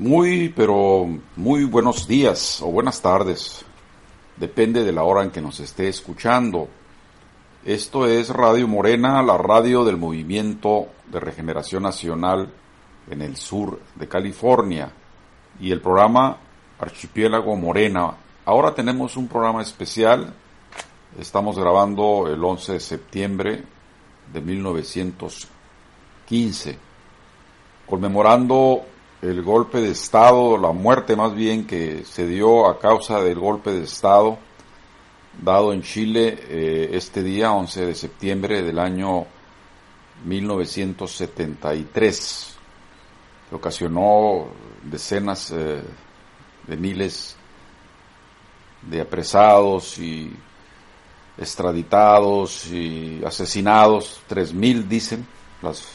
Muy, pero muy buenos días o buenas tardes. Depende de la hora en que nos esté escuchando. Esto es Radio Morena, la radio del Movimiento de Regeneración Nacional en el sur de California. Y el programa Archipiélago Morena. Ahora tenemos un programa especial. Estamos grabando el 11 de septiembre de 1915, conmemorando el golpe de Estado, la muerte más bien que se dio a causa del golpe de Estado dado en Chile eh, este día, 11 de septiembre del año 1973, que ocasionó decenas eh, de miles de apresados y extraditados y asesinados, 3.000 dicen las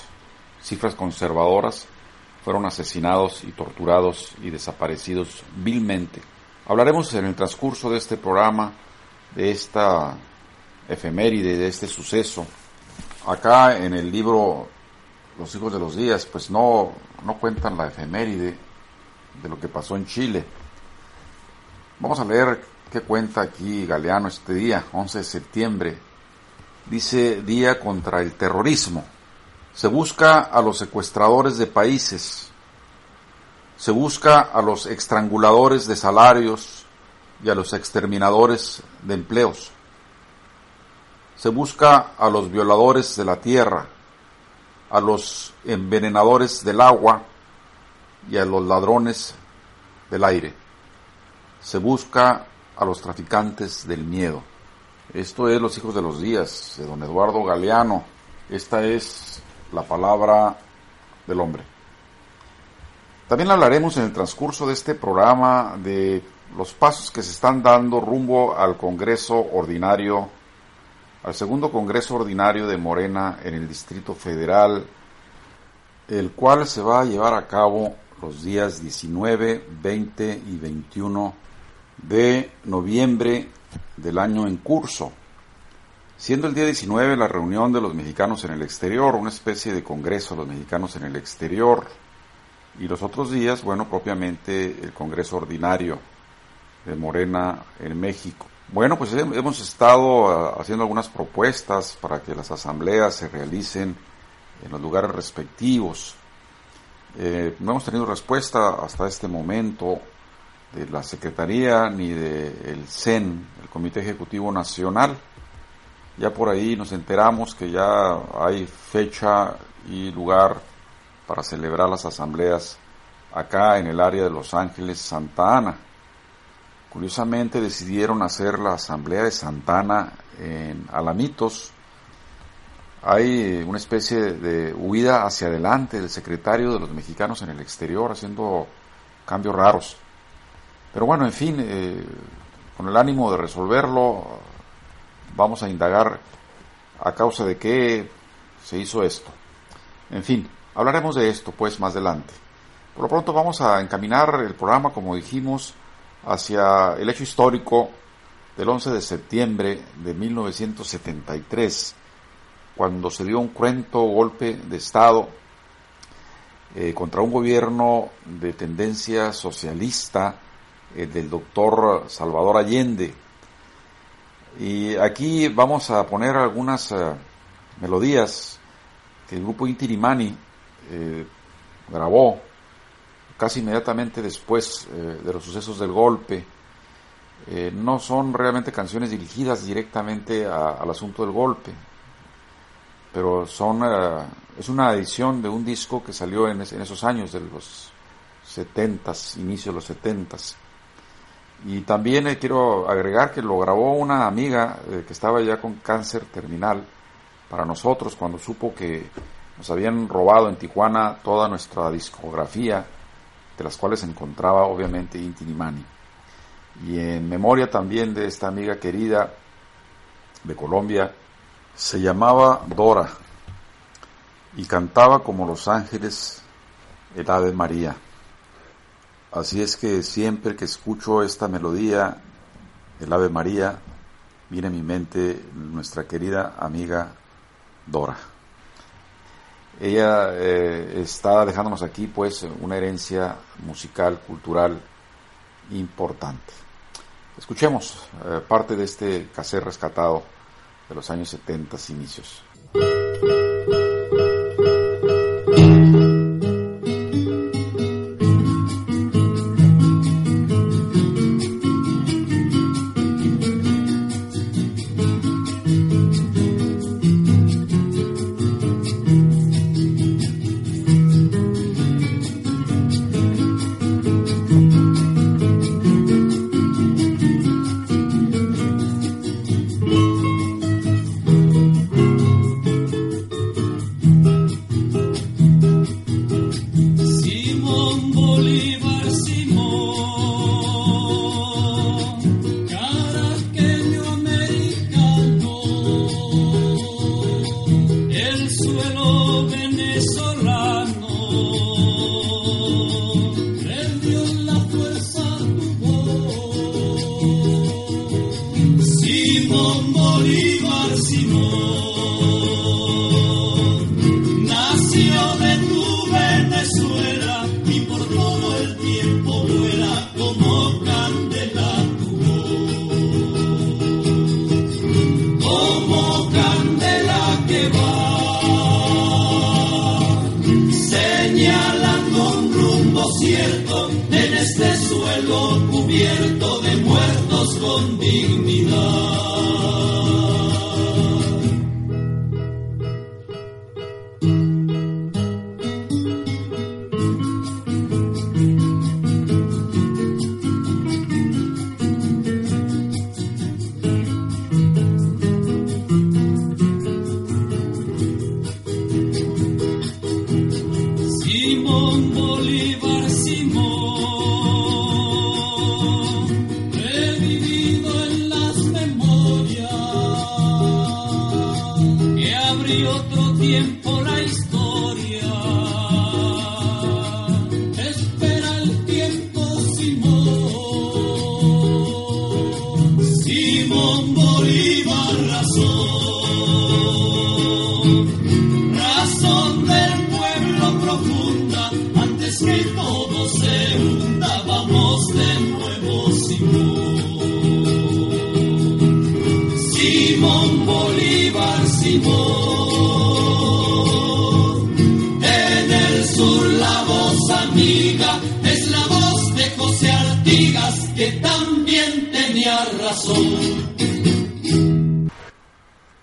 cifras conservadoras, fueron asesinados y torturados y desaparecidos vilmente. Hablaremos en el transcurso de este programa de esta efeméride, de este suceso. Acá en el libro Los hijos de los días, pues no, no cuentan la efeméride de lo que pasó en Chile. Vamos a leer qué cuenta aquí Galeano este día, 11 de septiembre. Dice Día contra el Terrorismo. Se busca a los secuestradores de países, se busca a los estranguladores de salarios y a los exterminadores de empleos. Se busca a los violadores de la tierra, a los envenenadores del agua y a los ladrones del aire. Se busca a los traficantes del miedo. Esto es Los Hijos de los Días, de don Eduardo Galeano. Esta es la palabra del hombre. También hablaremos en el transcurso de este programa de los pasos que se están dando rumbo al Congreso Ordinario, al segundo Congreso Ordinario de Morena en el Distrito Federal, el cual se va a llevar a cabo los días 19, 20 y 21 de noviembre del año en curso siendo el día 19 la reunión de los mexicanos en el exterior, una especie de congreso de los mexicanos en el exterior, y los otros días, bueno, propiamente el congreso ordinario de Morena en México. Bueno, pues hemos estado ah, haciendo algunas propuestas para que las asambleas se realicen en los lugares respectivos. Eh, no hemos tenido respuesta hasta este momento de la Secretaría ni del CEN, el Comité Ejecutivo Nacional. Ya por ahí nos enteramos que ya hay fecha y lugar para celebrar las asambleas acá en el área de Los Ángeles, Santa Ana. Curiosamente decidieron hacer la asamblea de Santa Ana en Alamitos. Hay una especie de huida hacia adelante del secretario de los mexicanos en el exterior haciendo cambios raros. Pero bueno, en fin, eh, con el ánimo de resolverlo, vamos a indagar a causa de qué se hizo esto. En fin, hablaremos de esto pues más adelante. Por lo pronto vamos a encaminar el programa, como dijimos, hacia el hecho histórico del 11 de septiembre de 1973, cuando se dio un cruento golpe de Estado eh, contra un gobierno de tendencia socialista eh, del doctor Salvador Allende, y aquí vamos a poner algunas eh, melodías que el grupo Intirimani eh, grabó casi inmediatamente después eh, de los sucesos del golpe. no son realmente canciones dirigidas directamente al asunto del golpe, pero son es una edición de un disco que salió en, en esos años de los 70 inicio de los 70 y también eh, quiero agregar que lo grabó una amiga eh, que estaba ya con cáncer terminal para nosotros cuando supo que nos habían robado en Tijuana toda nuestra discografía, de las cuales se encontraba obviamente Inti Nimani. Y en memoria también de esta amiga querida de Colombia, se llamaba Dora y cantaba como los ángeles el Ave María. Así es que siempre que escucho esta melodía, el Ave María, viene a mi mente nuestra querida amiga Dora. Ella eh, está dejándonos aquí pues una herencia musical, cultural importante. Escuchemos eh, parte de este caser rescatado de los años 70 inicios.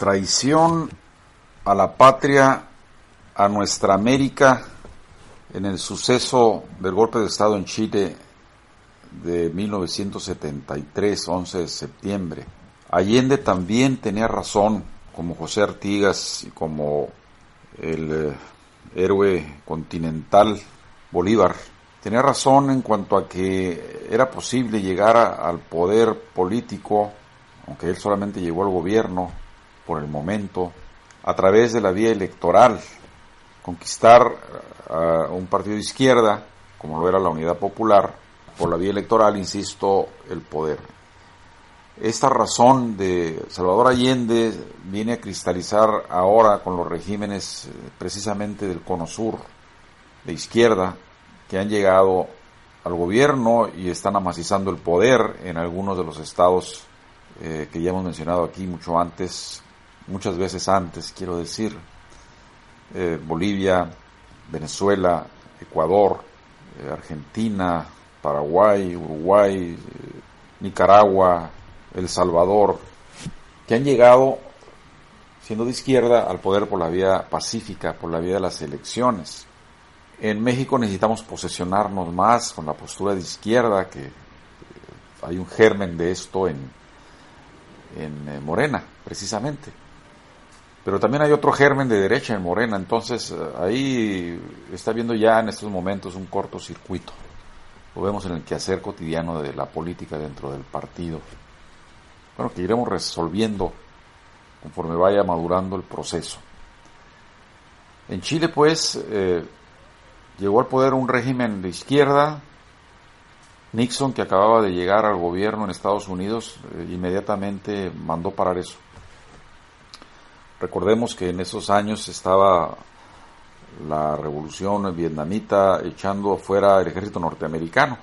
Traición a la patria, a nuestra América, en el suceso del golpe de Estado en Chile de 1973, 11 de septiembre. Allende también tenía razón, como José Artigas y como el eh, héroe continental Bolívar, tenía razón en cuanto a que era posible llegar al poder político, aunque él solamente llegó al gobierno, por el momento, a través de la vía electoral, conquistar a un partido de izquierda, como lo era la Unidad Popular, por la vía electoral, insisto, el poder. Esta razón de Salvador Allende viene a cristalizar ahora con los regímenes eh, precisamente del Cono Sur, de izquierda, que han llegado al gobierno y están amacizando el poder en algunos de los estados eh, que ya hemos mencionado aquí mucho antes, muchas veces antes, quiero decir, eh, Bolivia, Venezuela, Ecuador, eh, Argentina, Paraguay, Uruguay, eh, Nicaragua, El Salvador, que han llegado, siendo de izquierda, al poder por la vía pacífica, por la vía de las elecciones. En México necesitamos posesionarnos más con la postura de izquierda, que hay un germen de esto en, en Morena, precisamente. Pero también hay otro germen de derecha en Morena, entonces eh, ahí está viendo ya en estos momentos un cortocircuito. Lo vemos en el quehacer cotidiano de la política dentro del partido. Bueno, que iremos resolviendo conforme vaya madurando el proceso. En Chile, pues, eh, llegó al poder un régimen de izquierda. Nixon, que acababa de llegar al gobierno en Estados Unidos, eh, inmediatamente mandó parar eso. Recordemos que en esos años estaba la revolución vietnamita echando fuera el ejército norteamericano.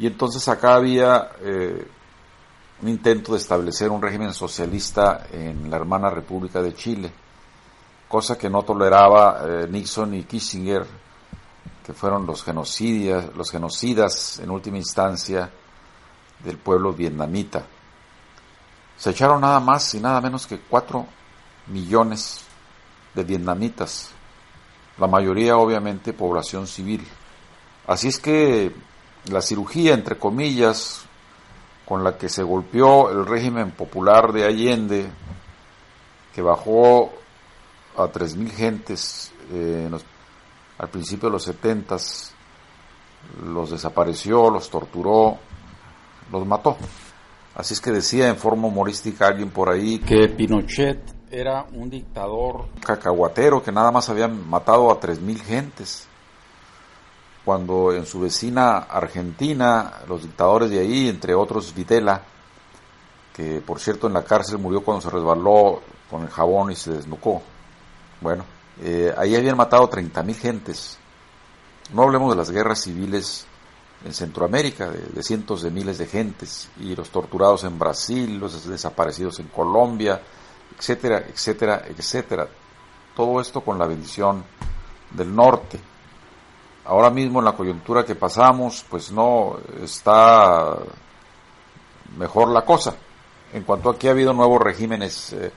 Y entonces acá había eh, un intento de establecer un régimen socialista en la hermana República de Chile, cosa que no toleraba eh, Nixon y Kissinger, que fueron los genocidas, los genocidas en última instancia del pueblo vietnamita. Se echaron nada más y nada menos que cuatro millones de vietnamitas, la mayoría obviamente población civil. Así es que la cirugía, entre comillas, con la que se golpeó el régimen popular de Allende, que bajó a 3.000 gentes eh, al principio de los 70, los desapareció, los torturó, los mató. Así es que decía en forma humorística alguien por ahí que Pinochet era un dictador cacahuatero que nada más habían matado a 3.000 gentes cuando en su vecina Argentina, los dictadores de ahí, entre otros Videla, que por cierto en la cárcel murió cuando se resbaló con el jabón y se desnucó. Bueno, eh, ahí habían matado 30.000 gentes. No hablemos de las guerras civiles en Centroamérica, de, de, cientos de miles de gentes, y los torturados en Brasil, los desaparecidos en Colombia, etcétera, etcétera, etcétera. Todo esto con la bendición del norte ahora mismo en la coyuntura que pasamos, pues no está mejor la cosa. En cuanto a que ha habido nuevos regímenes eh,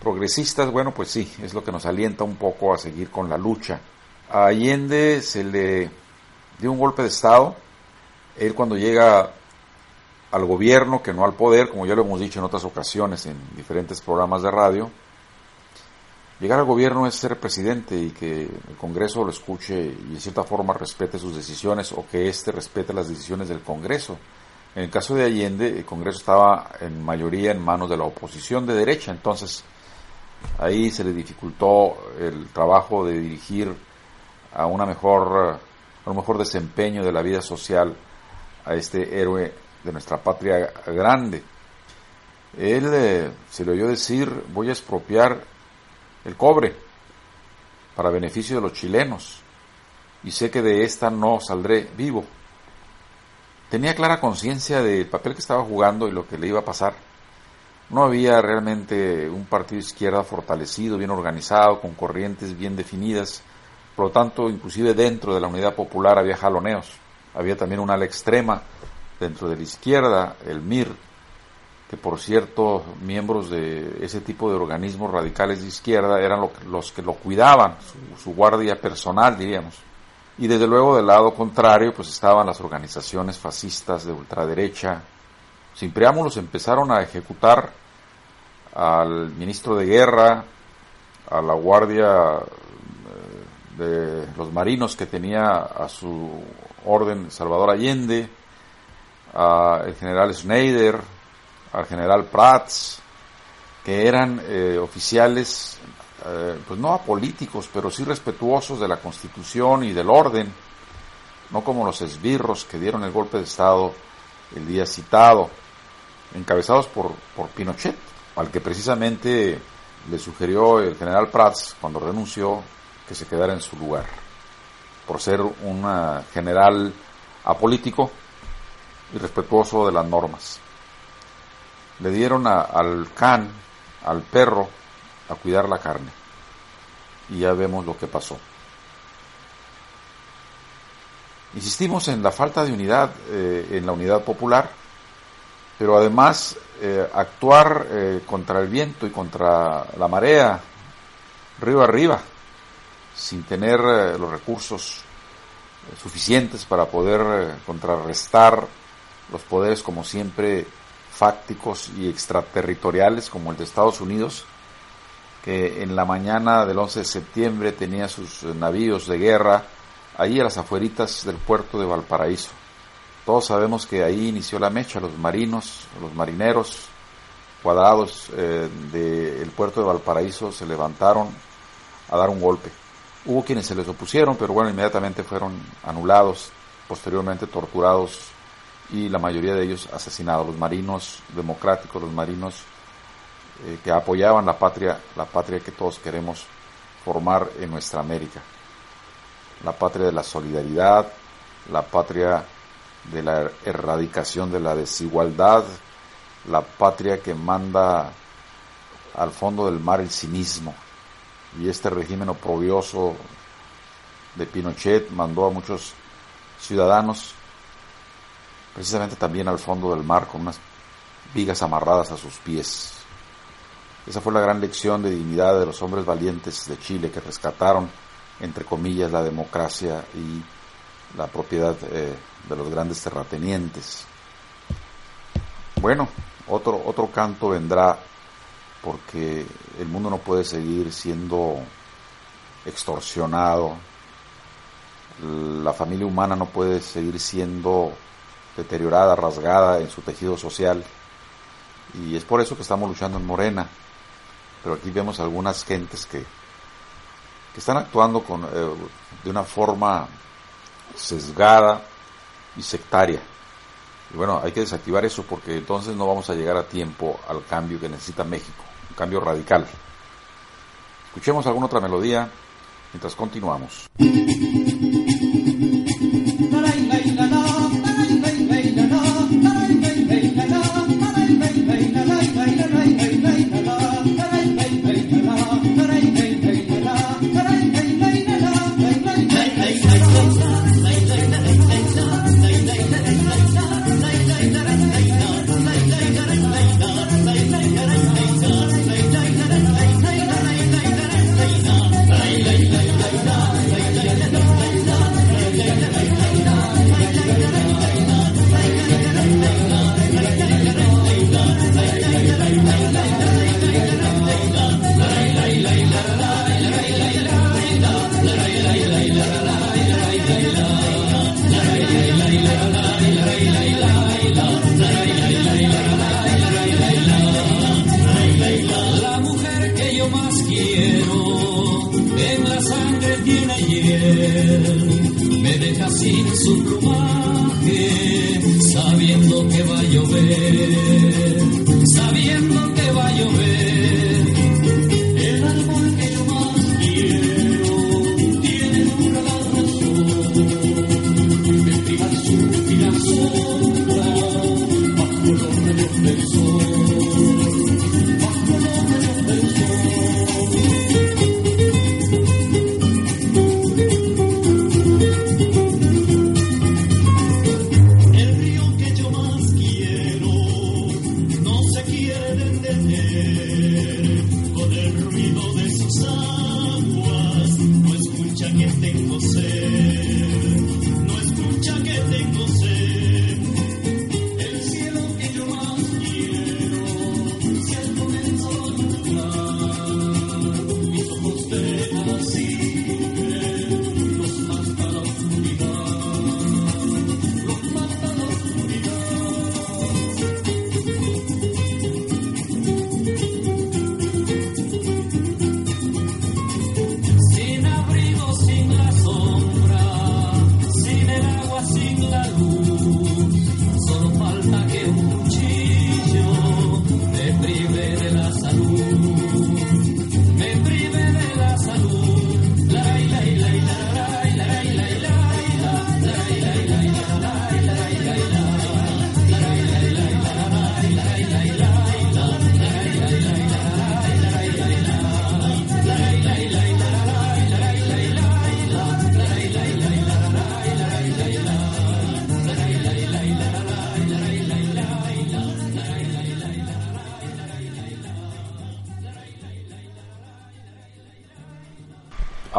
progresistas, bueno, pues sí, es lo que nos alienta un poco a seguir con la lucha. A Allende se le dio un golpe de Estado. Él cuando llega al gobierno, que no al poder, como ya lo hemos dicho en otras ocasiones en diferentes programas de radio, Llegar al gobierno es ser presidente y que el Congreso lo escuche y en cierta forma respete sus decisiones o que éste respete las decisiones del Congreso. En el caso de Allende, el Congreso estaba en mayoría en manos de la oposición de derecha, entonces ahí se le dificultó el trabajo de dirigir a una mejor, a un mejor desempeño de la vida social a este héroe de nuestra patria grande. Él eh, se le oyó decir, voy a expropiar el cobre, para beneficio de los chilenos, y sé que de esta no saldré vivo. Tenía clara conciencia del papel que estaba jugando y lo que le iba a pasar. No había realmente un partido izquierda fortalecido, bien organizado, con corrientes bien definidas. Por lo tanto, inclusive dentro de la Unidad Popular había jaloneos. Había también una ala extrema dentro de la izquierda, el MIR, que por cierto miembros de ese tipo de organismos radicales de izquierda eran los que lo cuidaban, su, guardia personal, diríamos. Y desde luego del lado contrario, pues estaban las organizaciones fascistas de ultraderecha. Sin preámbulos empezaron a ejecutar al ministro de guerra, a la guardia eh, de los marinos que tenía a su orden Salvador Allende, al general Schneider, al general Prats, que eran eh, oficiales, eh, pues no apolíticos, pero sí respetuosos de la Constitución y del orden, no como los esbirros que dieron el golpe de Estado el día citado, encabezados por, por Pinochet, al que precisamente le sugirió el general Prats cuando renunció que se quedara en su lugar, por ser un general apolítico y respetuoso de las normas le dieron al can, al perro, a cuidar la carne. Y ya vemos lo que pasó. Insistimos en la falta de unidad, eh, en la unidad popular, pero además eh, actuar eh, contra el viento y contra la marea, río arriba, sin tener los recursos suficientes para poder contrarrestar los poderes como siempre fácticos y extraterritoriales como el de Estados Unidos, que en la mañana del 11 de septiembre tenía sus navíos de guerra ahí a las afueritas del puerto de Valparaíso. Todos sabemos que ahí inició la mecha, los marinos, los marineros cuadrados eh, del puerto de Valparaíso se levantaron a dar un golpe. Hubo quienes se les opusieron, pero bueno, inmediatamente fueron anulados, posteriormente torturados y la mayoría de ellos asesinados, los marinos democráticos, los marinos eh, que apoyaban la patria, la patria que todos queremos formar en nuestra América. La patria de la solidaridad, la patria de la erradicación de la desigualdad, la patria que manda al fondo del mar el cinismo. Y este régimen oprobioso de Pinochet mandó a muchos ciudadanos precisamente también al fondo del mar con unas vigas amarradas a sus pies. Esa fue la gran lección de dignidad de los hombres valientes de Chile que rescataron, entre comillas, la democracia y la propiedad eh, de los grandes terratenientes. Bueno, otro, otro canto vendrá porque el mundo no puede seguir siendo extorsionado, la familia humana no puede seguir siendo deteriorada, rasgada en su tejido social, y es por eso que estamos luchando en Morena, pero aquí vemos algunas gentes que, que están actuando con, eh, de una forma sesgada y sectaria. Y bueno, hay que desactivar eso porque entonces no vamos a llegar a tiempo al cambio que necesita México cambio radical. Escuchemos alguna otra melodía mientras continuamos.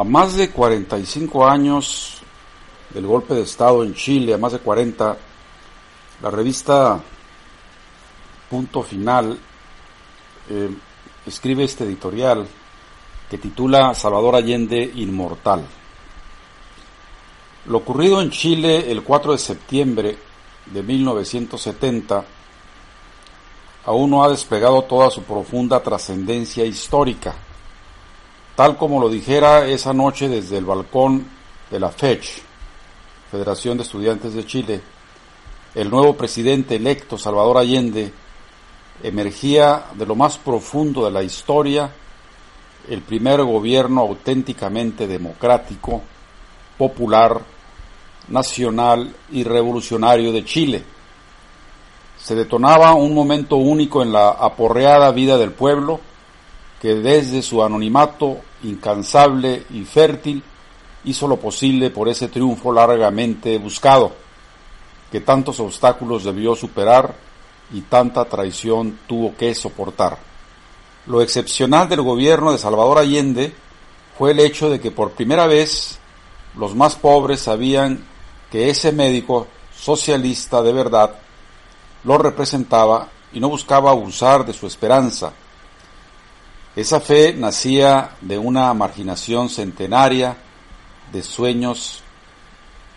Más de 45 años del golpe de Estado en Chile, a más de 40, la revista Punto Final eh, escribe este editorial que titula Salvador Allende Inmortal. Lo ocurrido en Chile el 4 de septiembre de 1970 aún no ha despegado toda su profunda trascendencia histórica tal como lo dijera esa noche desde el balcón de la FECH, Federación de Estudiantes de Chile, el nuevo presidente electo Salvador Allende emergía de lo más profundo de la historia el primer gobierno auténticamente democrático, popular, nacional y revolucionario de Chile. Se detonaba un momento único en la aporreada vida del pueblo, que desde su anonimato incansable y fértil hizo lo posible por ese triunfo largamente buscado, que tantos obstáculos debió superar y tanta traición tuvo que soportar. Lo excepcional del gobierno de Salvador Allende fue el hecho de que por primera vez los más pobres sabían que ese médico socialista de verdad lo representaba y no buscaba abusar de su esperanza. Esa fe nacía de una marginación centenaria de sueños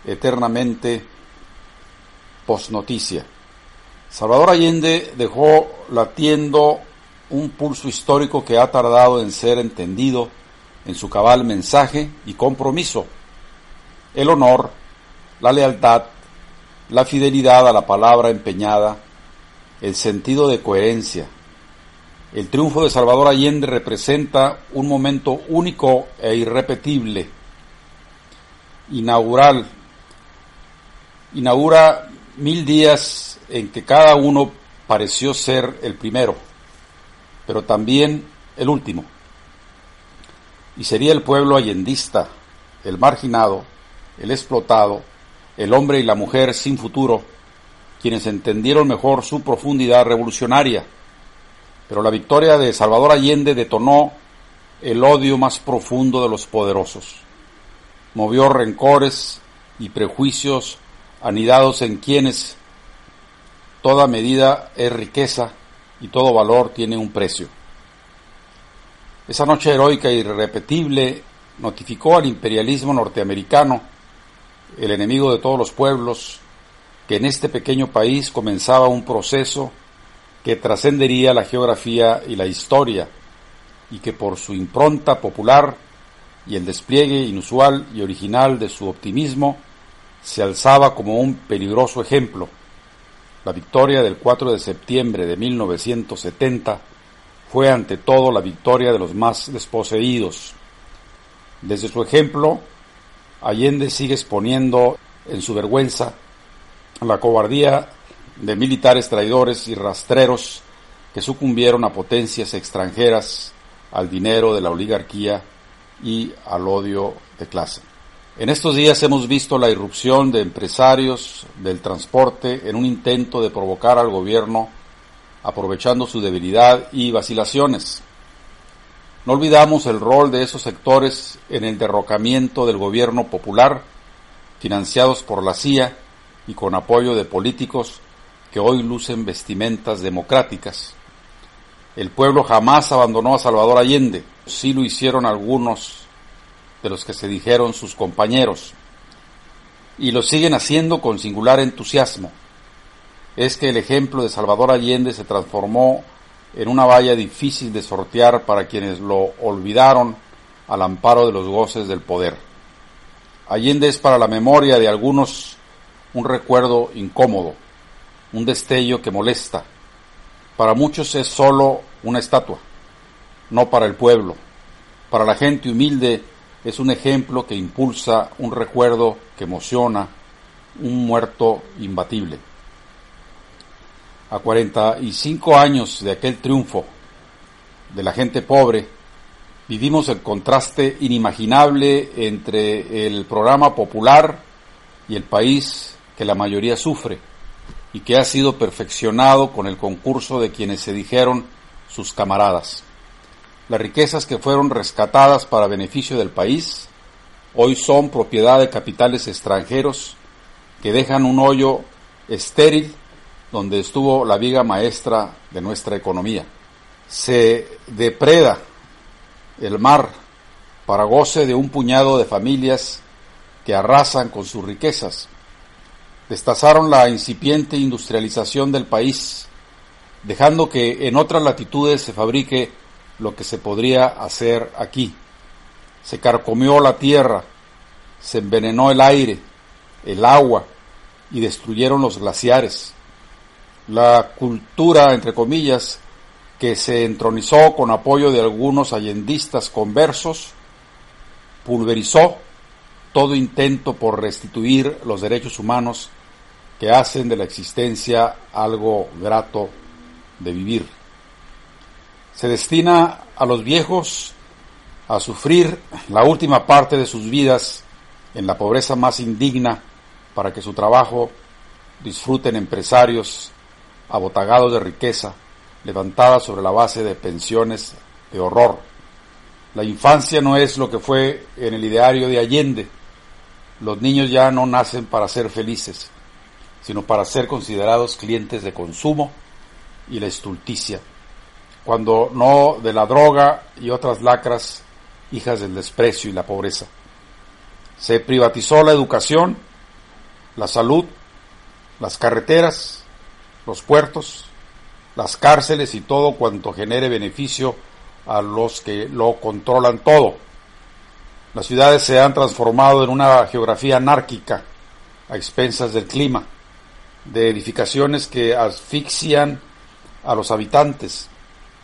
eternamente posnoticia. Salvador Allende dejó latiendo un pulso histórico que ha tardado en ser entendido en su cabal mensaje y compromiso. El honor, la lealtad, la fidelidad a la palabra empeñada, el sentido de coherencia. El triunfo de Salvador Allende representa un momento único e irrepetible, inaugural, inaugura mil días en que cada uno pareció ser el primero pero también el último. Y sería el pueblo allendista, el marginado, el explotado, el hombre y la mujer sin futuro, quienes entendieron mejor su profundidad revolucionaria. Pero la victoria de Salvador Allende detonó el odio más profundo de los poderosos. Movió rencores y prejuicios anidados en quienes toda medida es riqueza y todo valor tiene un precio. Esa noche heroica e irrepetible notificó al imperialismo norteamericano, el enemigo de todos los pueblos, que en este pequeño país comenzaba un proceso que trascendería la geografía y la historia, y que por su impronta popular y el despliegue inusual y original de su optimismo, se alzaba como un peligroso ejemplo la victoria del 4 de septiembre de 1970 fue ante todo la victoria de los más desposeídos. Desde su ejemplo, Allende sigue exponiendo en su vergüenza la cobardía de militares traidores y rastreros que sucumbieron a potencias extranjeras, al dinero de la oligarquía y al odio de clase. En estos días hemos visto la irrupción de empresarios del transporte en un intento de provocar al gobierno aprovechando su debilidad y vacilaciones. No olvidamos el rol de esos sectores en el derrocamiento del gobierno popular, financiados por la CIA y con apoyo de políticos que hoy lucen vestimentas democráticas. El pueblo jamás abandonó a Salvador Allende, sí lo hicieron algunos de los que se dijeron sus compañeros, y lo siguen haciendo con singular entusiasmo. Es que el ejemplo de Salvador Allende se transformó en una valla difícil de sortear para quienes lo olvidaron al amparo de los goces del poder. Allende es para la memoria de algunos un recuerdo incómodo, un destello que molesta. Para muchos es solo una estatua, no para el pueblo. Para la gente humilde es un ejemplo que impulsa un recuerdo que emociona, un muerto imbatible. A 45 años de aquel triunfo de la gente pobre, vivimos el contraste inimaginable entre el programa popular y el país que la mayoría sufre y que ha sido perfeccionado con el concurso de quienes se dijeron sus camaradas. Las riquezas que fueron rescatadas para beneficio del país hoy son propiedad de capitales extranjeros que dejan un hoyo estéril donde estuvo la viga maestra de nuestra economía. Se depreda el mar para goce de un puñado de familias que arrasan con sus riquezas. Destazaron la incipiente industrialización del país, dejando que en otras latitudes se fabrique lo que se podría hacer aquí. Se carcomió la tierra, se envenenó el aire, el agua y destruyeron los glaciares. La cultura, entre comillas, que se entronizó con apoyo de algunos allendistas conversos, pulverizó todo intento por restituir los derechos humanos que hacen de la existencia algo grato de vivir. Se destina a los viejos a sufrir la última parte de sus vidas en la pobreza más indigna para que su trabajo disfruten empresarios abotagados de riqueza levantada sobre la base de pensiones de horror. La infancia no es lo que fue en el ideario de Allende. Los niños ya no nacen para ser felices, sino para ser considerados clientes de consumo y la estulticia, cuando no de la droga y otras lacras, hijas del desprecio y la pobreza. Se privatizó la educación, la salud, las carreteras, los puertos, las cárceles y todo cuanto genere beneficio a los que lo controlan todo. Las ciudades se han transformado en una geografía anárquica a expensas del clima, de edificaciones que asfixian a los habitantes,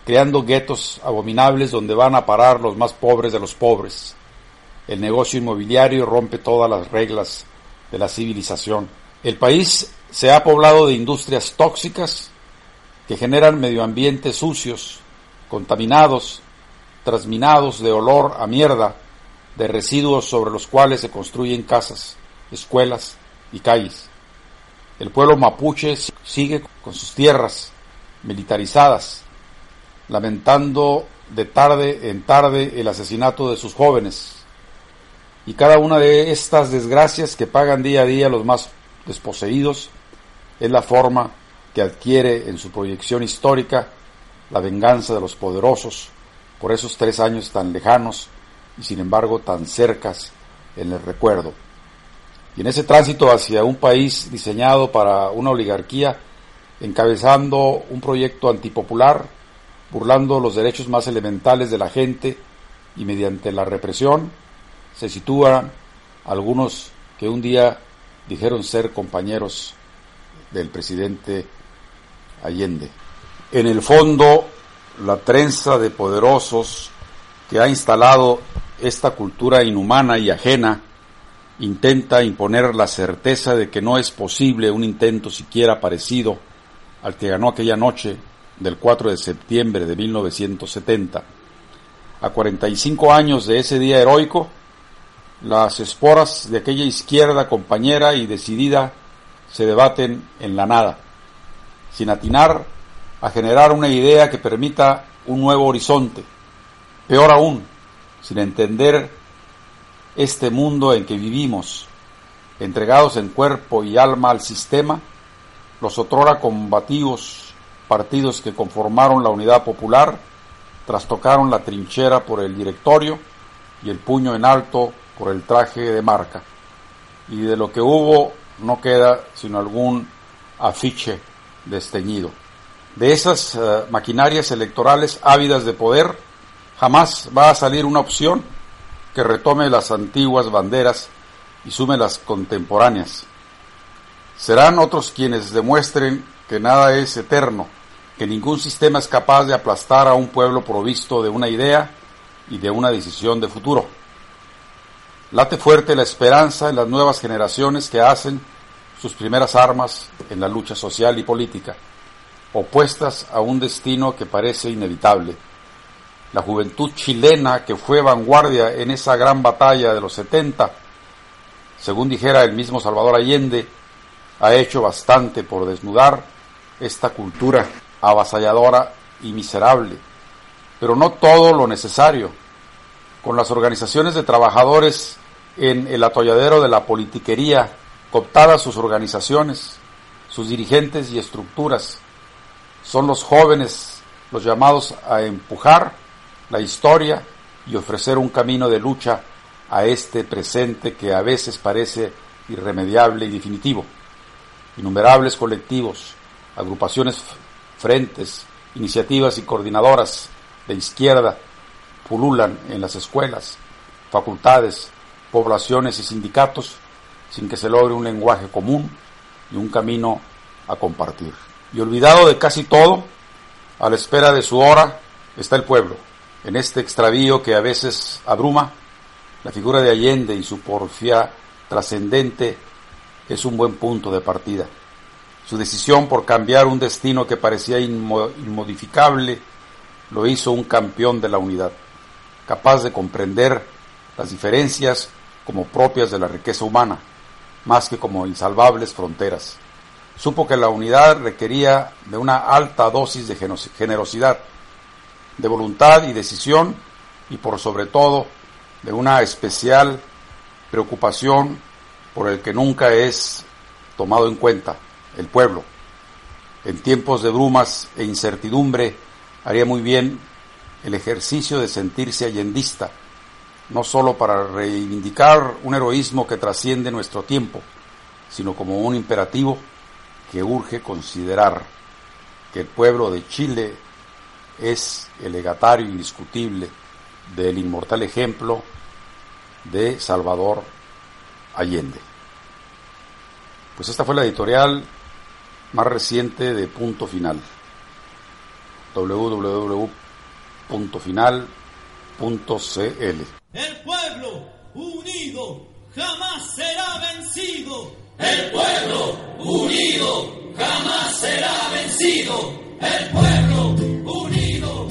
creando guetos abominables donde van a parar los más pobres de los pobres. El negocio inmobiliario rompe todas las reglas de la civilización. El país se ha poblado de industrias tóxicas que generan medioambientes sucios, contaminados, trasminados de olor a mierda, de residuos sobre los cuales se construyen casas, escuelas y calles. El pueblo mapuche sigue con sus tierras militarizadas, lamentando de tarde en tarde el asesinato de sus jóvenes. Y cada una de estas desgracias que pagan día a día los más desposeídos es la forma que adquiere en su proyección histórica la venganza de los poderosos por esos tres años tan lejanos y sin embargo tan cercas en el recuerdo. Y en ese tránsito hacia un país diseñado para una oligarquía, encabezando un proyecto antipopular, burlando los derechos más elementales de la gente y mediante la represión, se sitúan algunos que un día dijeron ser compañeros del presidente Allende. En el fondo, la trenza de poderosos que ha instalado esta cultura inhumana y ajena intenta imponer la certeza de que no es posible un intento siquiera parecido al que ganó aquella noche del 4 de septiembre de 1970. A 45 años de ese día heroico, las esporas de aquella izquierda compañera y decidida se debaten en la nada sin atinar a generar una idea que permita un nuevo horizonte. Peor aún, sin entender este mundo en que vivimos, entregados en cuerpo y alma al sistema, los otrora combativos partidos que conformaron la unidad popular trastocaron la trinchera por el directorio y el puño en alto por el traje de marca. Y de lo que hubo no queda sino algún afiche desteñido. De esas eh, maquinarias electorales ávidas de poder, jamás va a salir una opción que retome las antiguas banderas y sume las contemporáneas. Serán otros quienes demuestren que nada es eterno, que ningún sistema es capaz de aplastar a un pueblo provisto de una idea y de una decisión de futuro. Late fuerte la esperanza en las nuevas generaciones que hacen sus primeras armas en la lucha social y política, opuestas a un destino que parece inevitable. La juventud chilena que fue vanguardia en esa gran batalla de los 70, según dijera el mismo Salvador Allende, ha hecho bastante por desnudar esta cultura avasalladora y miserable, pero no todo lo necesario. Con las organizaciones de trabajadores en el atolladero de la politiquería cooptadas sus organizaciones, sus dirigentes y estructuras. Son los jóvenes los llamados a empujar la historia y ofrecer un camino de lucha a este presente que a veces parece irremediable y definitivo. Innumerables colectivos, agrupaciones, frentes, iniciativas y coordinadoras de izquierda pululan en las escuelas, facultades, poblaciones y sindicatos sin que se logre un lenguaje común y un camino a compartir. Y olvidado de casi todo, A la espera de su hora está el pueblo. En este extravío que a veces abruma, la figura de Allende y su porfía trascendente es un buen punto de partida. Su decisión por cambiar un destino que parecía inmodificable lo hizo un campeón de la unidad, capaz de comprender las diferencias como propias de la riqueza humana, más que como insalvables fronteras. Supo que la unidad requería de una alta dosis de generosidad, de voluntad y decisión, y por sobre todo de una especial preocupación por el que nunca es tomado en cuenta, el pueblo. En tiempos de brumas e incertidumbre haría muy bien el ejercicio de sentirse allendista, no sólo para reivindicar un heroísmo que trasciende nuestro tiempo, sino como un imperativo que urge considerar que el pueblo de Chile es el legatario indiscutible del inmortal ejemplo de Salvador Allende. Pues esta fue la editorial más reciente de Punto Final. www.final.cl El pueblo unido jamás será vencido. El pueblo unido jamás será vencido. El pueblo unido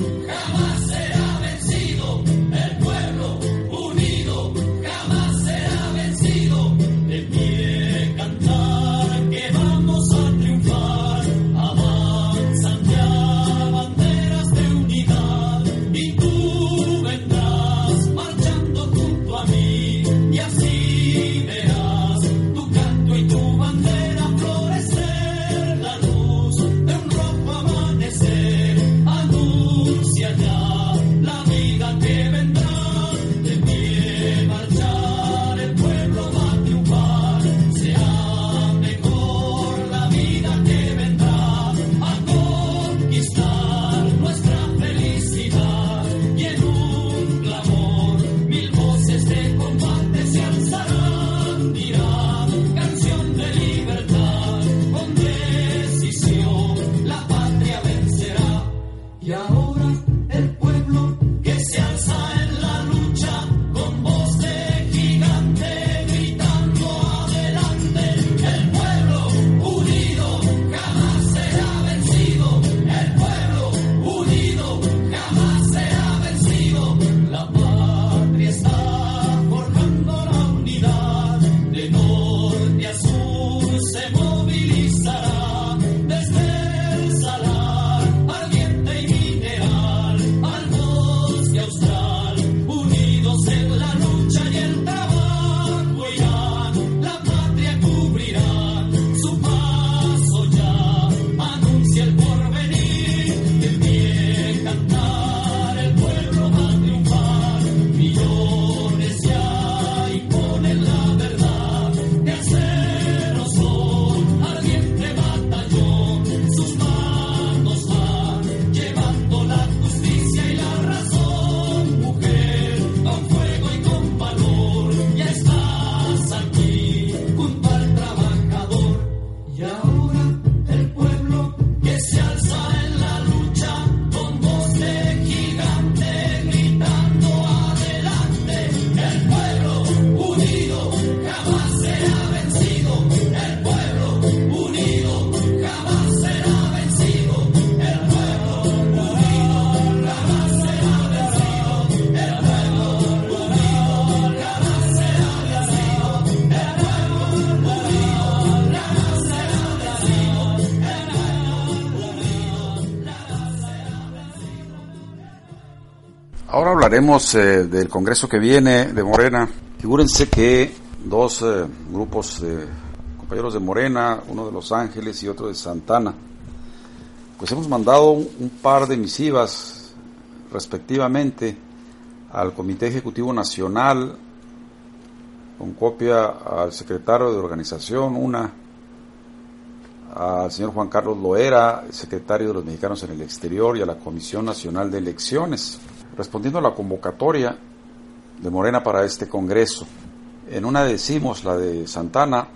hablaremos eh, del Congreso que viene de Morena. Figúrense que dos eh, grupos de compañeros de Morena, uno de Los Ángeles y otro de Santana, pues hemos mandado un par de misivas respectivamente al Comité Ejecutivo Nacional con copia al secretario de organización, una al señor Juan Carlos Loera, secretario de los Mexicanos en el Exterior, y a la Comisión Nacional de Elecciones, respondiendo a la convocatoria de Morena para este Congreso. En una decimos, la de Santana,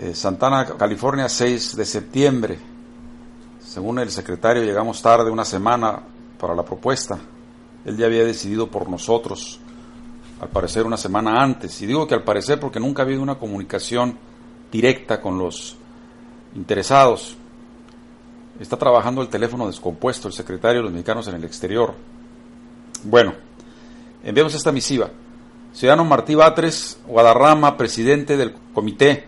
eh, Santana, California, 6 de septiembre. Según el secretario, llegamos tarde una semana para la propuesta. Él ya había decidido por nosotros, al parecer una semana antes. Y digo que al parecer porque nunca ha habido una comunicación directa con los interesados. Está trabajando el teléfono descompuesto el secretario de los mexicanos en el exterior. Bueno, enviamos esta misiva. Ciudadano Martí Batres Guadarrama, presidente del Comité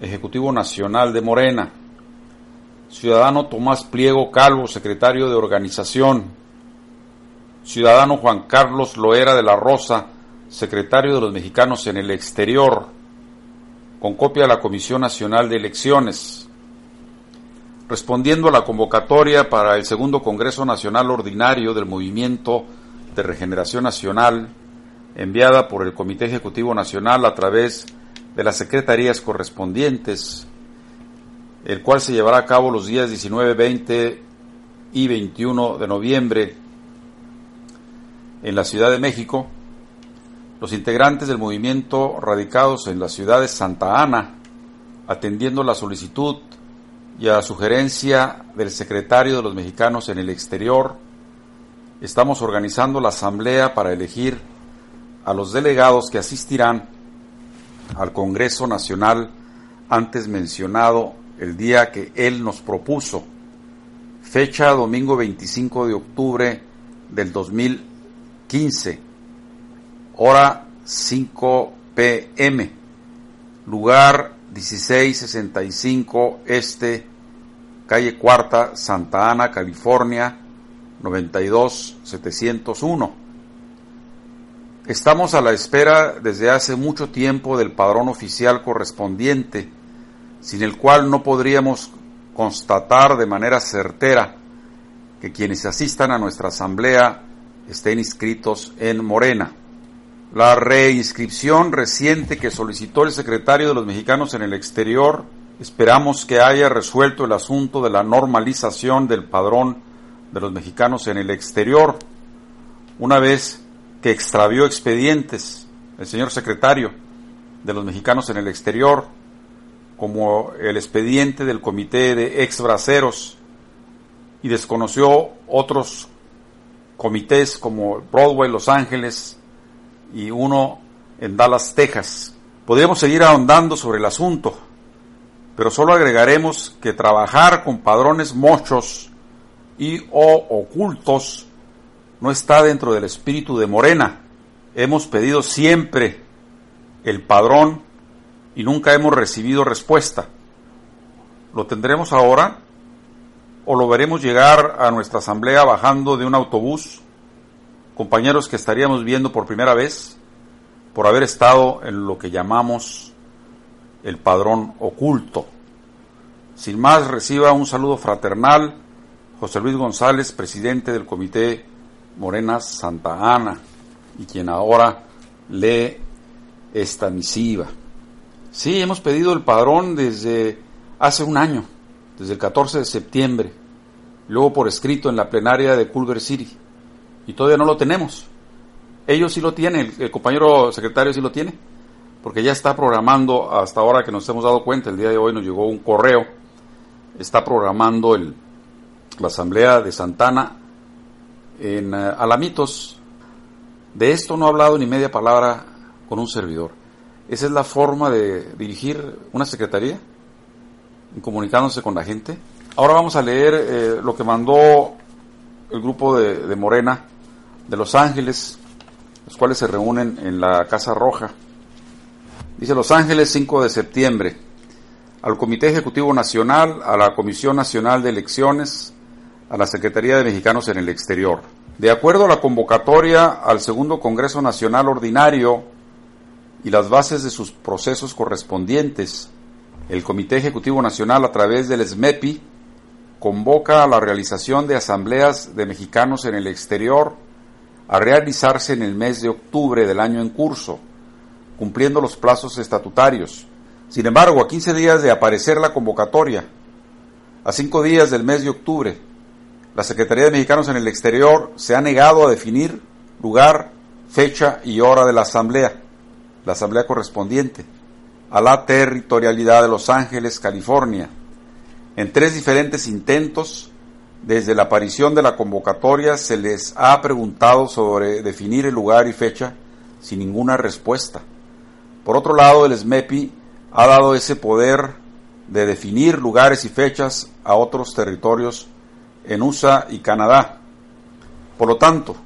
Ejecutivo Nacional de Morena. Ciudadano Tomás Pliego Calvo, secretario de organización. Ciudadano Juan Carlos Loera de la Rosa, secretario de los mexicanos en el exterior, con copia de la Comisión Nacional de Elecciones. Respondiendo a la convocatoria para el segundo Congreso Nacional Ordinario del Movimiento de Regeneración Nacional, enviada por el Comité Ejecutivo Nacional a través de las secretarías correspondientes, el cual se llevará a cabo los días 19, 20 y 21 de noviembre en la Ciudad de México, los integrantes del movimiento radicados en la ciudad de Santa Ana, atendiendo la solicitud y a sugerencia del secretario de los mexicanos en el exterior, estamos organizando la asamblea para elegir a los delegados que asistirán al Congreso Nacional antes mencionado el día que él nos propuso, fecha domingo 25 de octubre del 2015, hora 5 pm, lugar 1665 Este, calle Cuarta, Santa Ana, California, 92701. Estamos a la espera desde hace mucho tiempo del padrón oficial correspondiente, sin el cual no podríamos constatar de manera certera que quienes asistan a nuestra asamblea estén inscritos en Morena. La reinscripción reciente que solicitó el secretario de los mexicanos en el exterior, esperamos que haya resuelto el asunto de la normalización del padrón de los mexicanos en el exterior, una vez que extravió expedientes el señor secretario de los mexicanos en el exterior, como el expediente del comité de ex braceros, y desconoció otros comités como Broadway, Los Ángeles y uno en Dallas, Texas. Podríamos seguir ahondando sobre el asunto, pero solo agregaremos que trabajar con padrones mochos y o ocultos no está dentro del espíritu de Morena. Hemos pedido siempre el padrón y nunca hemos recibido respuesta. ¿Lo tendremos ahora? ¿O lo veremos llegar a nuestra asamblea bajando de un autobús? Compañeros que estaríamos viendo por primera vez por haber estado en lo que llamamos el padrón oculto. Sin más, reciba un saludo fraternal José Luis González, presidente del Comité Morena Santa Ana, y quien ahora lee esta misiva. Sí, hemos pedido el padrón desde hace un año, desde el 14 de septiembre, luego por escrito en la plenaria de Culver City, y todavía no lo tenemos. Ellos sí lo tienen, el, compañero secretario sí lo tiene, porque ya está programando, hasta ahora que nos hemos dado cuenta, el día de hoy nos llegó un correo, está programando el, la Asamblea de Santana en eh, Alamitos. De esto no ha hablado ni media palabra con un servidor. Esa es la forma de dirigir una secretaría, comunicándose con la gente. Ahora vamos a leer eh, lo que mandó el grupo de, de Morena de Los Ángeles, los cuales se reúnen en la Casa Roja. Dice Los Ángeles, 5 de septiembre, al Comité Ejecutivo Nacional, a la Comisión Nacional de Elecciones, a la Secretaría de Mexicanos en el Exterior. De acuerdo a la convocatoria al segundo Congreso Nacional Ordinario y las bases de sus procesos correspondientes, el Comité Ejecutivo Nacional a través del SMEPI convoca a la realización de asambleas de mexicanos en el exterior a realizarse en el mes de octubre del año en curso, cumpliendo los plazos estatutarios. Sin embargo, a 15 días de aparecer la convocatoria, a cinco días del mes de octubre, la Secretaría de Mexicanos en el Exterior se ha negado a definir lugar, fecha y hora de la asamblea, la asamblea correspondiente, a la territorialidad de Los Ángeles, California. En tres diferentes intentos, desde la aparición de la convocatoria, se les ha preguntado sobre definir el lugar y fecha sin ninguna respuesta. Por otro lado, el SMEPI ha dado ese poder de definir lugares y fechas a otros territorios en USA y Canadá. Por lo tanto,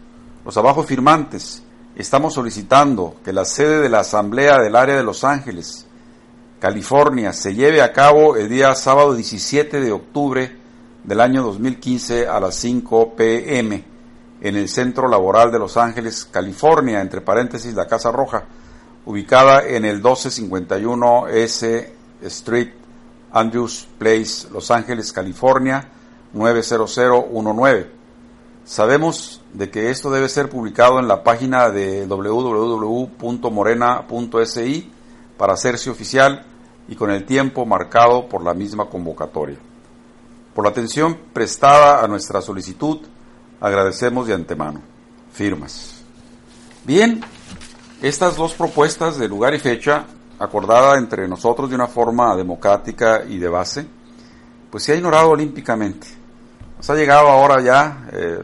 los abajo firmantes estamos solicitando que la sede de la Asamblea del Área de Los Ángeles, California, se lleve a cabo el día sábado 17 de octubre del año 2015 a las 5 pm en el Centro Laboral de Los Ángeles, California, entre paréntesis la Casa Roja, ubicada en el 1251 S Street, Andrews Place, Los Ángeles, California, 90019. Sabemos de que esto debe ser publicado en la página de www.morena.si para hacerse oficial y con el tiempo marcado por la misma convocatoria. Por la atención prestada a nuestra solicitud, agradecemos de antemano. Firmas. Bien, estas dos propuestas de lugar y fecha, acordada entre nosotros de una forma democrática y de base, pues se ha ignorado olímpicamente. Nos ha llegado ahora ya, eh,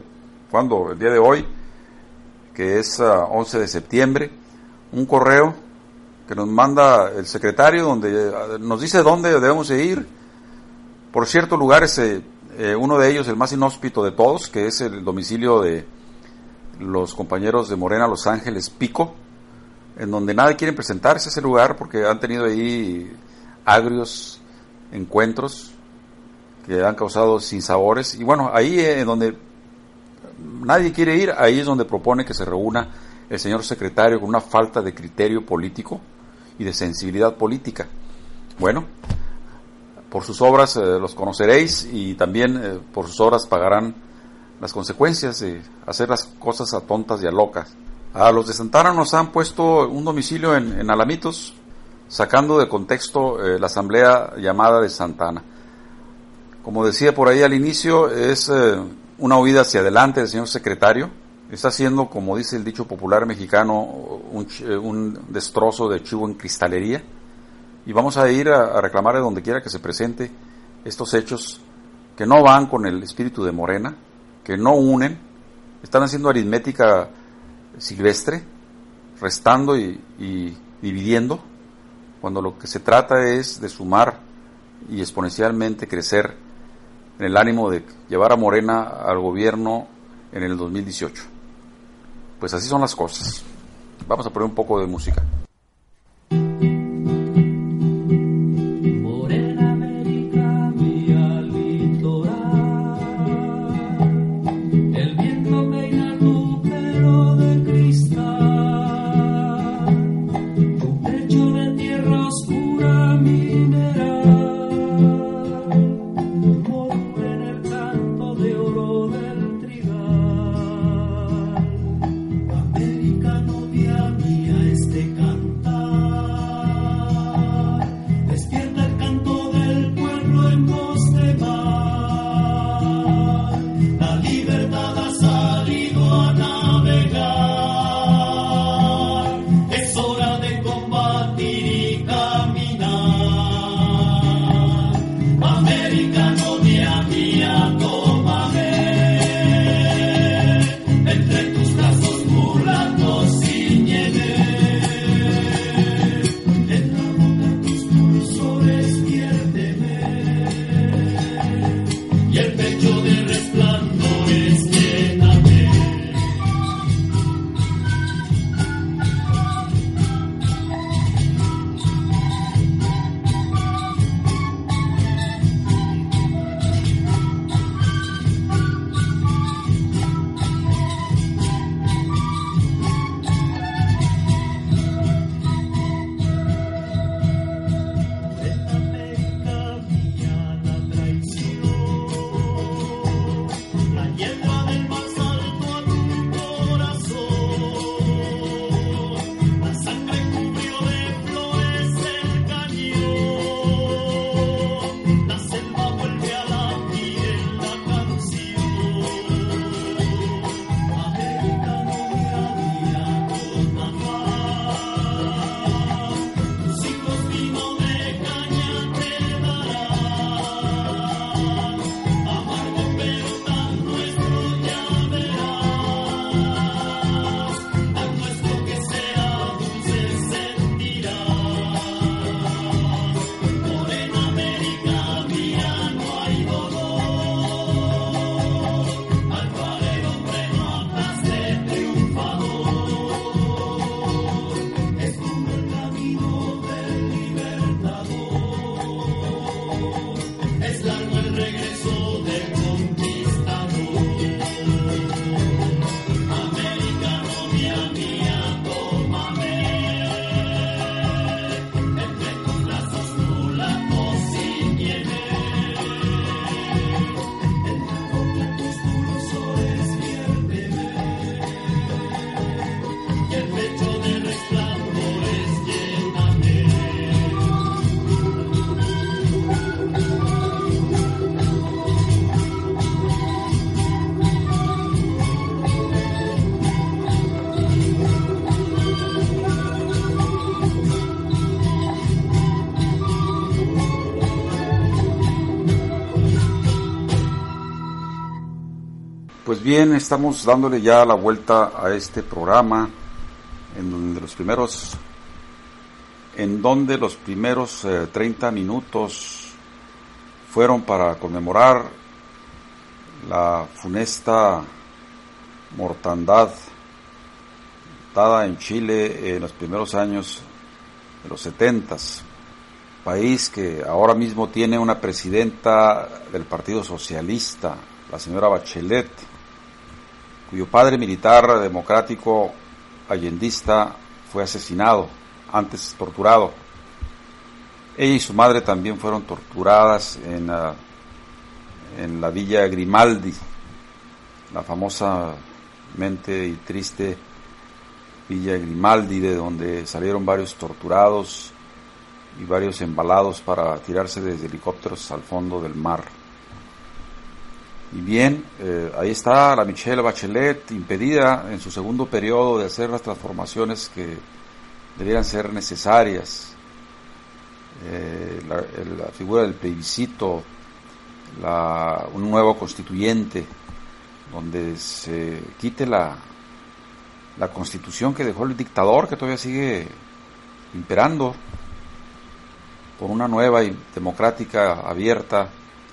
cuando, el día de hoy, que es 11 ah, de septiembre, un correo que nos manda el secretario donde ah, nos dice dónde debemos de ir. Por cierto, lugares, eh, eh, uno de ellos, el más inhóspito de todos, que es el domicilio de los compañeros de Morena Los Ángeles Pico, en donde nadie quiere presentarse a ese lugar porque han tenido ahí agrios encuentros que han causado sinsabores. Y bueno, ahí eh, en donde nadie quiere ir, ahí es donde propone que se reúna el señor secretario con una falta de criterio político y de sensibilidad política. Bueno, por sus obras eh, los conoceréis y también eh, por sus obras pagarán las consecuencias de hacer las cosas a tontas y a locas. A los de Santana nos han puesto un domicilio en, Alamitos, sacando de contexto eh, la asamblea llamada de Santana. Como decía por ahí al inicio, es una huida hacia adelante del señor secretario. Está haciendo, como dice el dicho popular mexicano, un destrozo de chivo en cristalería. Y vamos a ir a, reclamar de donde quiera que se presente estos hechos que no van con el espíritu de Morena, que no unen, están haciendo aritmética silvestre, restando y, y, dividiendo, cuando lo que se trata es de sumar y exponencialmente crecer en el ánimo de llevar a Morena al gobierno en el 2018. Pues así son las cosas. Vamos a poner un poco de música. Bien, estamos dándole ya la vuelta a este programa en donde los primeros en donde los primeros 30 eh, minutos fueron para conmemorar la funesta mortandad dada en Chile en los primeros años de los 70, país que ahora mismo tiene una presidenta del Partido Socialista, la señora Bachelet, cuyo padre militar democrático allendista fue asesinado, antes torturado. Ella y su madre también fueron torturadas en, la, en la villa Grimaldi, la famosamente y triste Villa Grimaldi, de donde salieron varios torturados y varios embalados para tirarse desde helicópteros al fondo del mar. Y bien, eh, ahí está la Michelle Bachelet impedida en su segundo periodo de hacer las transformaciones que debieran ser necesarias. Eh, la, figura del plebiscito, un nuevo constituyente, donde se quite la, la constitución que dejó el dictador, que todavía sigue imperando, por una nueva y democrática, abierta,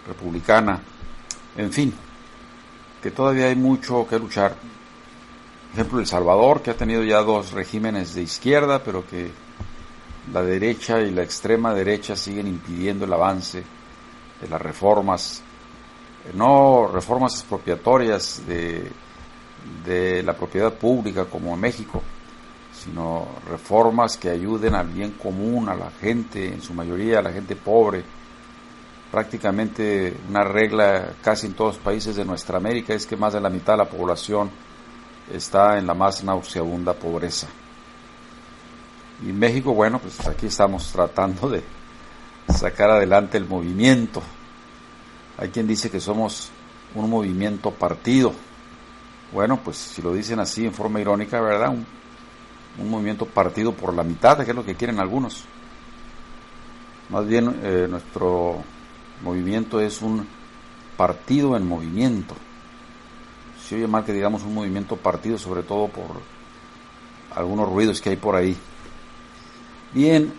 republicana en fin, que todavía hay mucho que luchar. Por ejemplo, El Salvador, que ha tenido ya dos regímenes de izquierda, pero que la derecha y la extrema derecha siguen impidiendo el avance de las reformas, no reformas expropiatorias de, de la propiedad pública como en México, sino reformas que ayuden al bien común, a la gente, en su mayoría a la gente pobre, prácticamente una regla casi en todos los países de nuestra América es que más de la mitad de la población está en la más nauseabunda pobreza. Y México, bueno, pues aquí estamos tratando de sacar adelante el movimiento. Hay quien dice que somos un movimiento partido. Bueno, pues si lo dicen así en forma irónica, ¿verdad? Un, un movimiento partido por la mitad, que es lo que quieren algunos. Más bien eh, nuestro movimiento es un partido en movimiento. Si oye mal que digamos un movimiento partido, sobre todo por algunos ruidos que hay por ahí. Bien,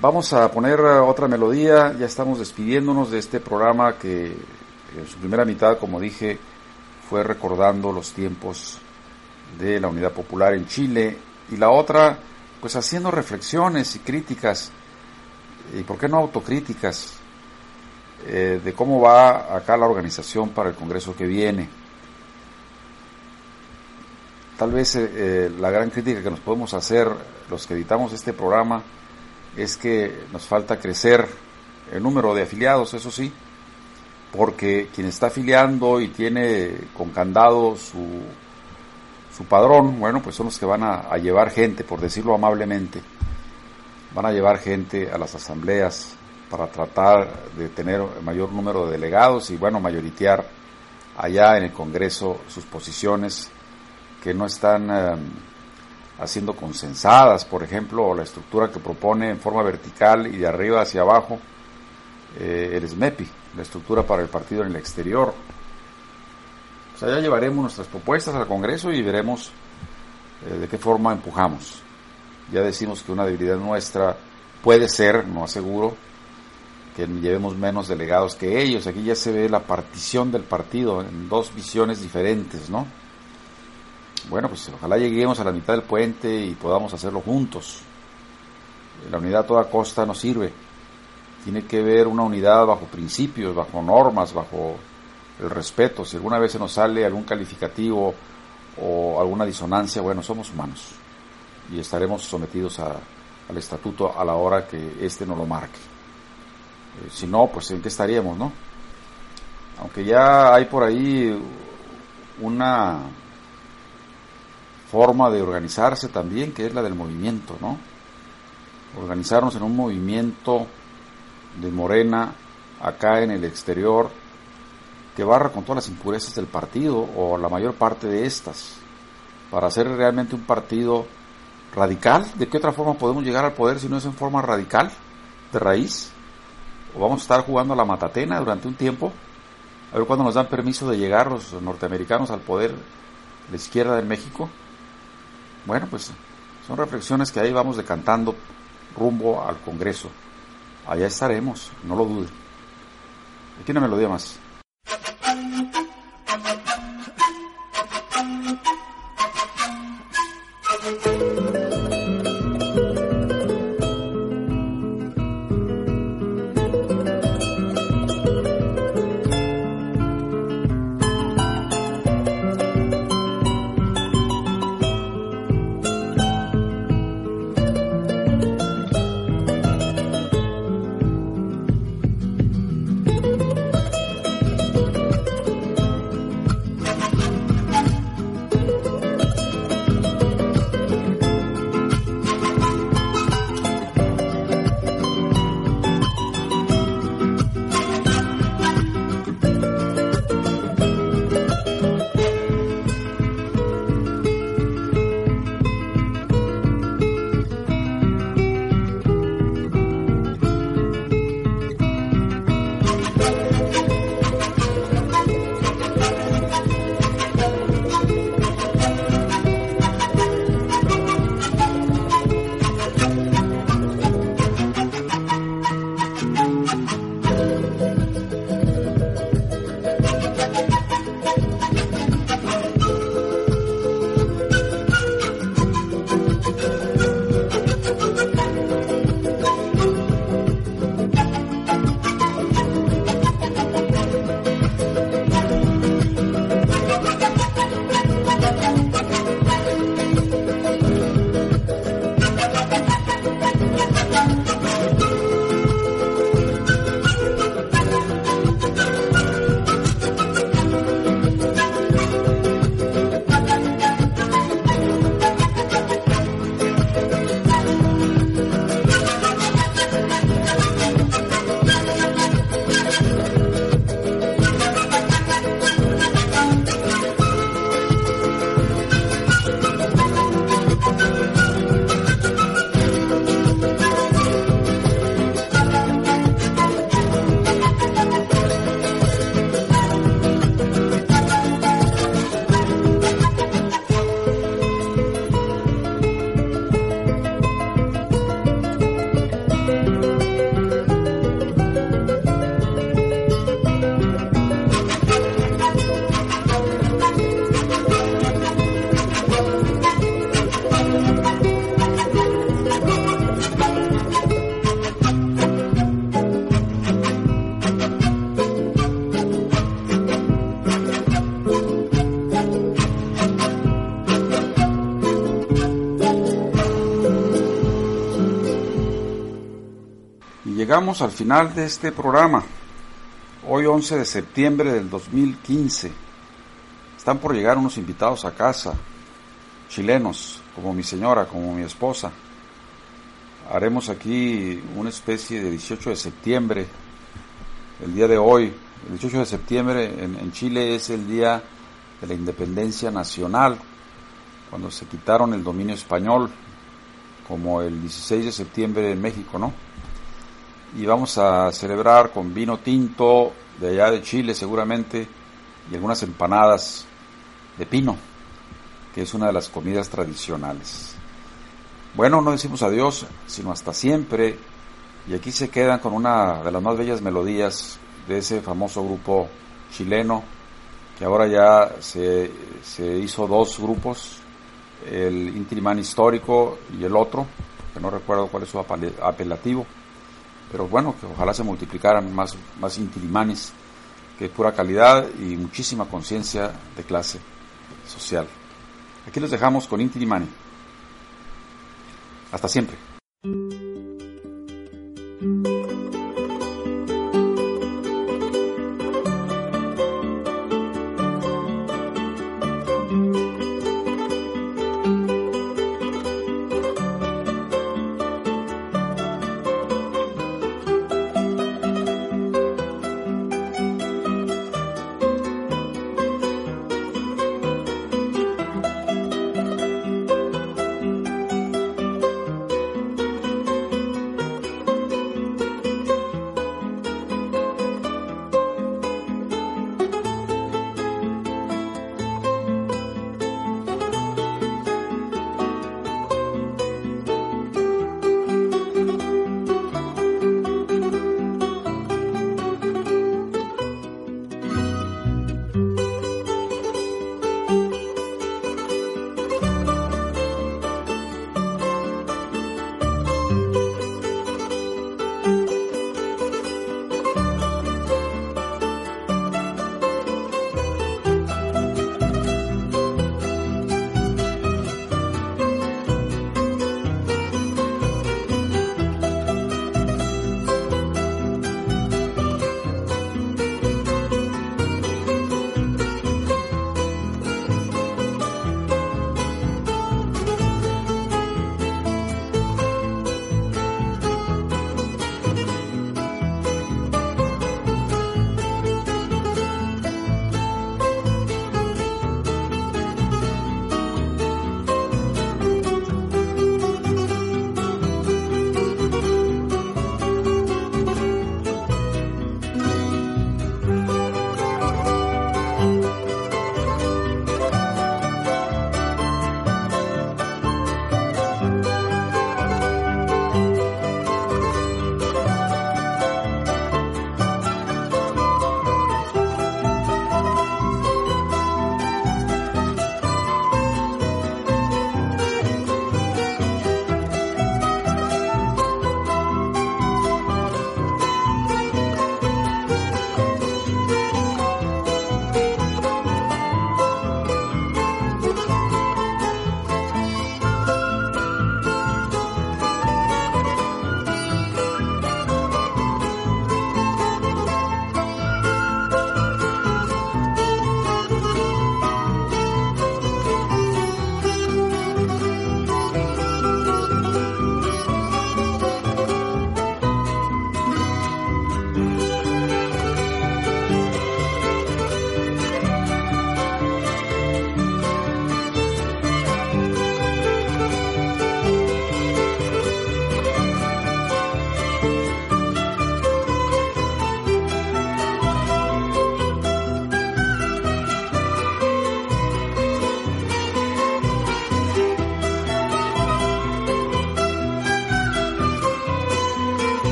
vamos a poner otra melodía. Ya estamos despidiéndonos de este programa que en su primera mitad, como dije, fue recordando los tiempos de la Unidad Popular en Chile y la otra, pues haciendo reflexiones y críticas, y por qué no autocríticas, eh, de cómo va acá la organización para el Congreso que viene. Tal vez eh, eh, la gran crítica que nos podemos hacer los que editamos este programa es que nos falta crecer el número de afiliados, eso sí, porque quien está afiliando y tiene con candado su, su padrón, bueno, pues son los que van a llevar gente, por decirlo amablemente, van a llevar gente a las asambleas, para tratar de tener mayor número de delegados y bueno, mayoritear allá en el Congreso sus posiciones que no están eh, haciendo consensadas, por ejemplo, la estructura que propone en forma vertical y de arriba hacia abajo eh, el SMEPI, la estructura para el partido en el exterior. O sea, ya llevaremos nuestras propuestas al Congreso y veremos eh, de qué forma empujamos. Ya decimos que una debilidad nuestra puede ser, no aseguro, que llevemos menos delegados que ellos. Aquí ya se ve la partición del partido en dos visiones diferentes, ¿no? Bueno, pues ojalá lleguemos a la mitad del puente y podamos hacerlo juntos. La unidad a toda costa no sirve. Tiene que ver una unidad bajo principios, bajo normas, bajo el respeto. Si alguna vez se nos sale algún calificativo o alguna disonancia, bueno, somos humanos y estaremos sometidos al estatuto a la hora que éste nos lo marque. Si no, pues en qué estaríamos, ¿no? Aunque ya hay por ahí una forma de organizarse también, que es la del movimiento, ¿no? Organizarnos en un movimiento de Morena acá en el exterior que barra con todas las impurezas del partido o la mayor parte de estas para hacer realmente un partido radical. ¿De qué otra forma podemos llegar al poder si no es en forma radical, de raíz? O vamos a estar jugando a la matatena durante un tiempo A ver cuándo nos dan permiso de llegar los norteamericanos al poder, la izquierda de México. Bueno, pues son reflexiones que ahí vamos decantando rumbo al Congreso. Allá estaremos, no lo duden. Aquí una melodía más. Llegamos al final de este programa. Hoy 11 de septiembre del 2015. Están por llegar unos invitados a casa, chilenos, como mi señora, como mi esposa. Haremos aquí una especie de 18 de septiembre, el día de hoy. El 18 de septiembre en, Chile es el día de la independencia nacional, cuando se quitaron el dominio español, como el 16 de septiembre en México, ¿no? Y vamos a celebrar con vino tinto de allá de Chile seguramente y algunas empanadas de pino, que es una de las comidas tradicionales. Bueno, no decimos adiós, sino hasta siempre, y aquí se quedan con una de las más bellas melodías de ese famoso grupo chileno, que ahora ya se, se hizo dos grupos, el Intimán histórico y el otro, que no recuerdo cuál es su apelativo pero bueno, que ojalá se multiplicaran más, más que pura calidad y muchísima conciencia de clase social. Aquí los dejamos con Intilimani. Hasta siempre.